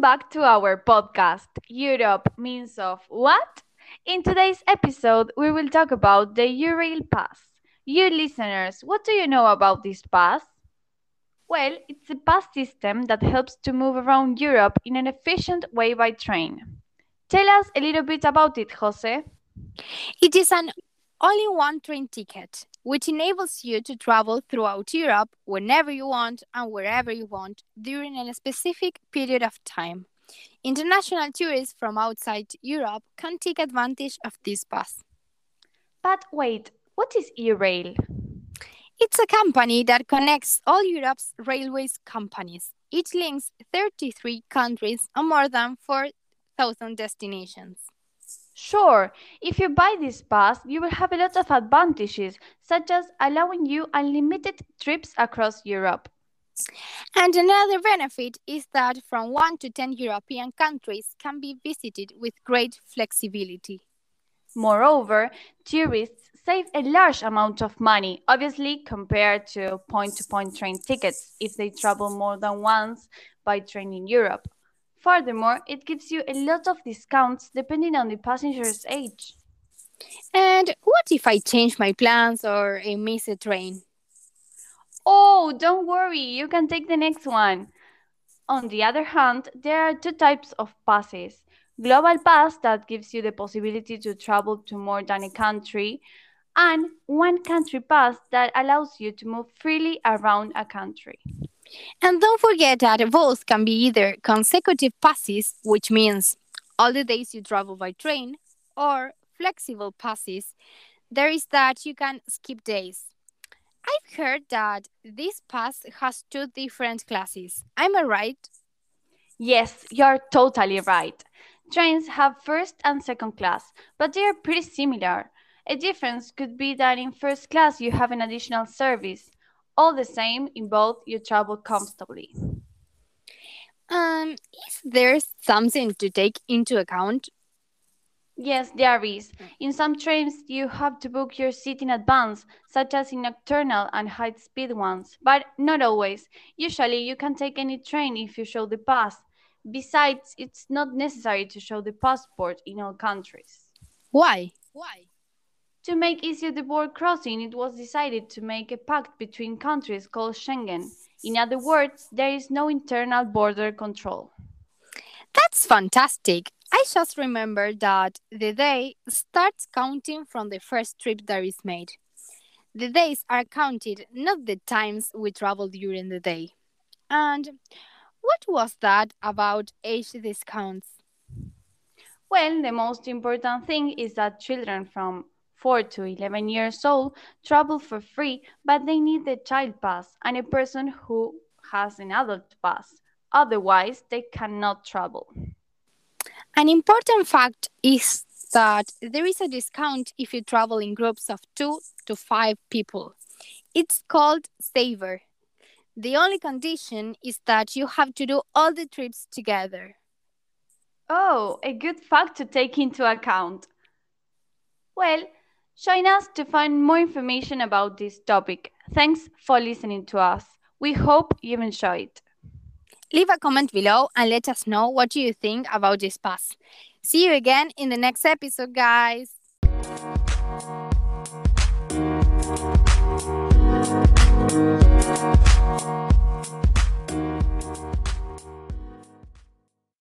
back to our podcast, Europe Means of What? In today's episode, we will talk about the Eurail Pass. You listeners, what do you know about this pass? Well, it's a pass system that helps to move around Europe in an efficient way by train. Tell us a little bit about it, Jose. It is an only one train ticket, which enables you to travel throughout Europe whenever you want and wherever you want during a specific period of time. International tourists from outside Europe can take advantage of this pass. But wait, what is Eurail? It's a company that connects all Europe's railways companies. It links 33 countries and more than 4,000 destinations. Sure, if you buy this pass, you will have a lot of advantages, such as allowing you unlimited trips across Europe. And another benefit is that from 1 to 10 European countries can be visited with great flexibility. Moreover, tourists save a large amount of money, obviously, compared to point to point train tickets if they travel more than once by train in Europe. Furthermore, it gives you a lot of discounts depending on the passenger's age. And what if I change my plans or I miss a train? Oh, don't worry, you can take the next one. On the other hand, there are two types of passes. Global Pass that gives you the possibility to travel to more than a country, and One Country Pass that allows you to move freely around a country. And don't forget that both can be either consecutive passes, which means all the days you travel by train, or flexible passes. There is that you can skip days. I've heard that this pass has two different classes. Am I right? Yes, you're totally right. Trains have first and second class, but they are pretty similar. A difference could be that in first class you have an additional service. All the same, in both you travel comfortably. Um, is there something to take into account? Yes, there is. In some trains, you have to book your seat in advance, such as in nocturnal and high speed ones, but not always. Usually, you can take any train if you show the pass. Besides, it's not necessary to show the passport in all countries. Why? Why? To make easier the border crossing, it was decided to make a pact between countries called Schengen. In other words, there is no internal border control. That's fantastic. I just remember that the day starts counting from the first trip that is made. The days are counted, not the times we travel during the day. And what was that about age discounts? Well, the most important thing is that children from 4 to 11 years old travel for free, but they need the child pass and a person who has an adult pass. Otherwise, they cannot travel. An important fact is that there is a discount if you travel in groups of two to five people. It's called Saver. The only condition is that you have to do all the trips together. Oh, a good fact to take into account. Well, join us to find more information about this topic. Thanks for listening to us. We hope you enjoyed. Leave a comment below and let us know what you think about this pass. See you again in the next episode, guys.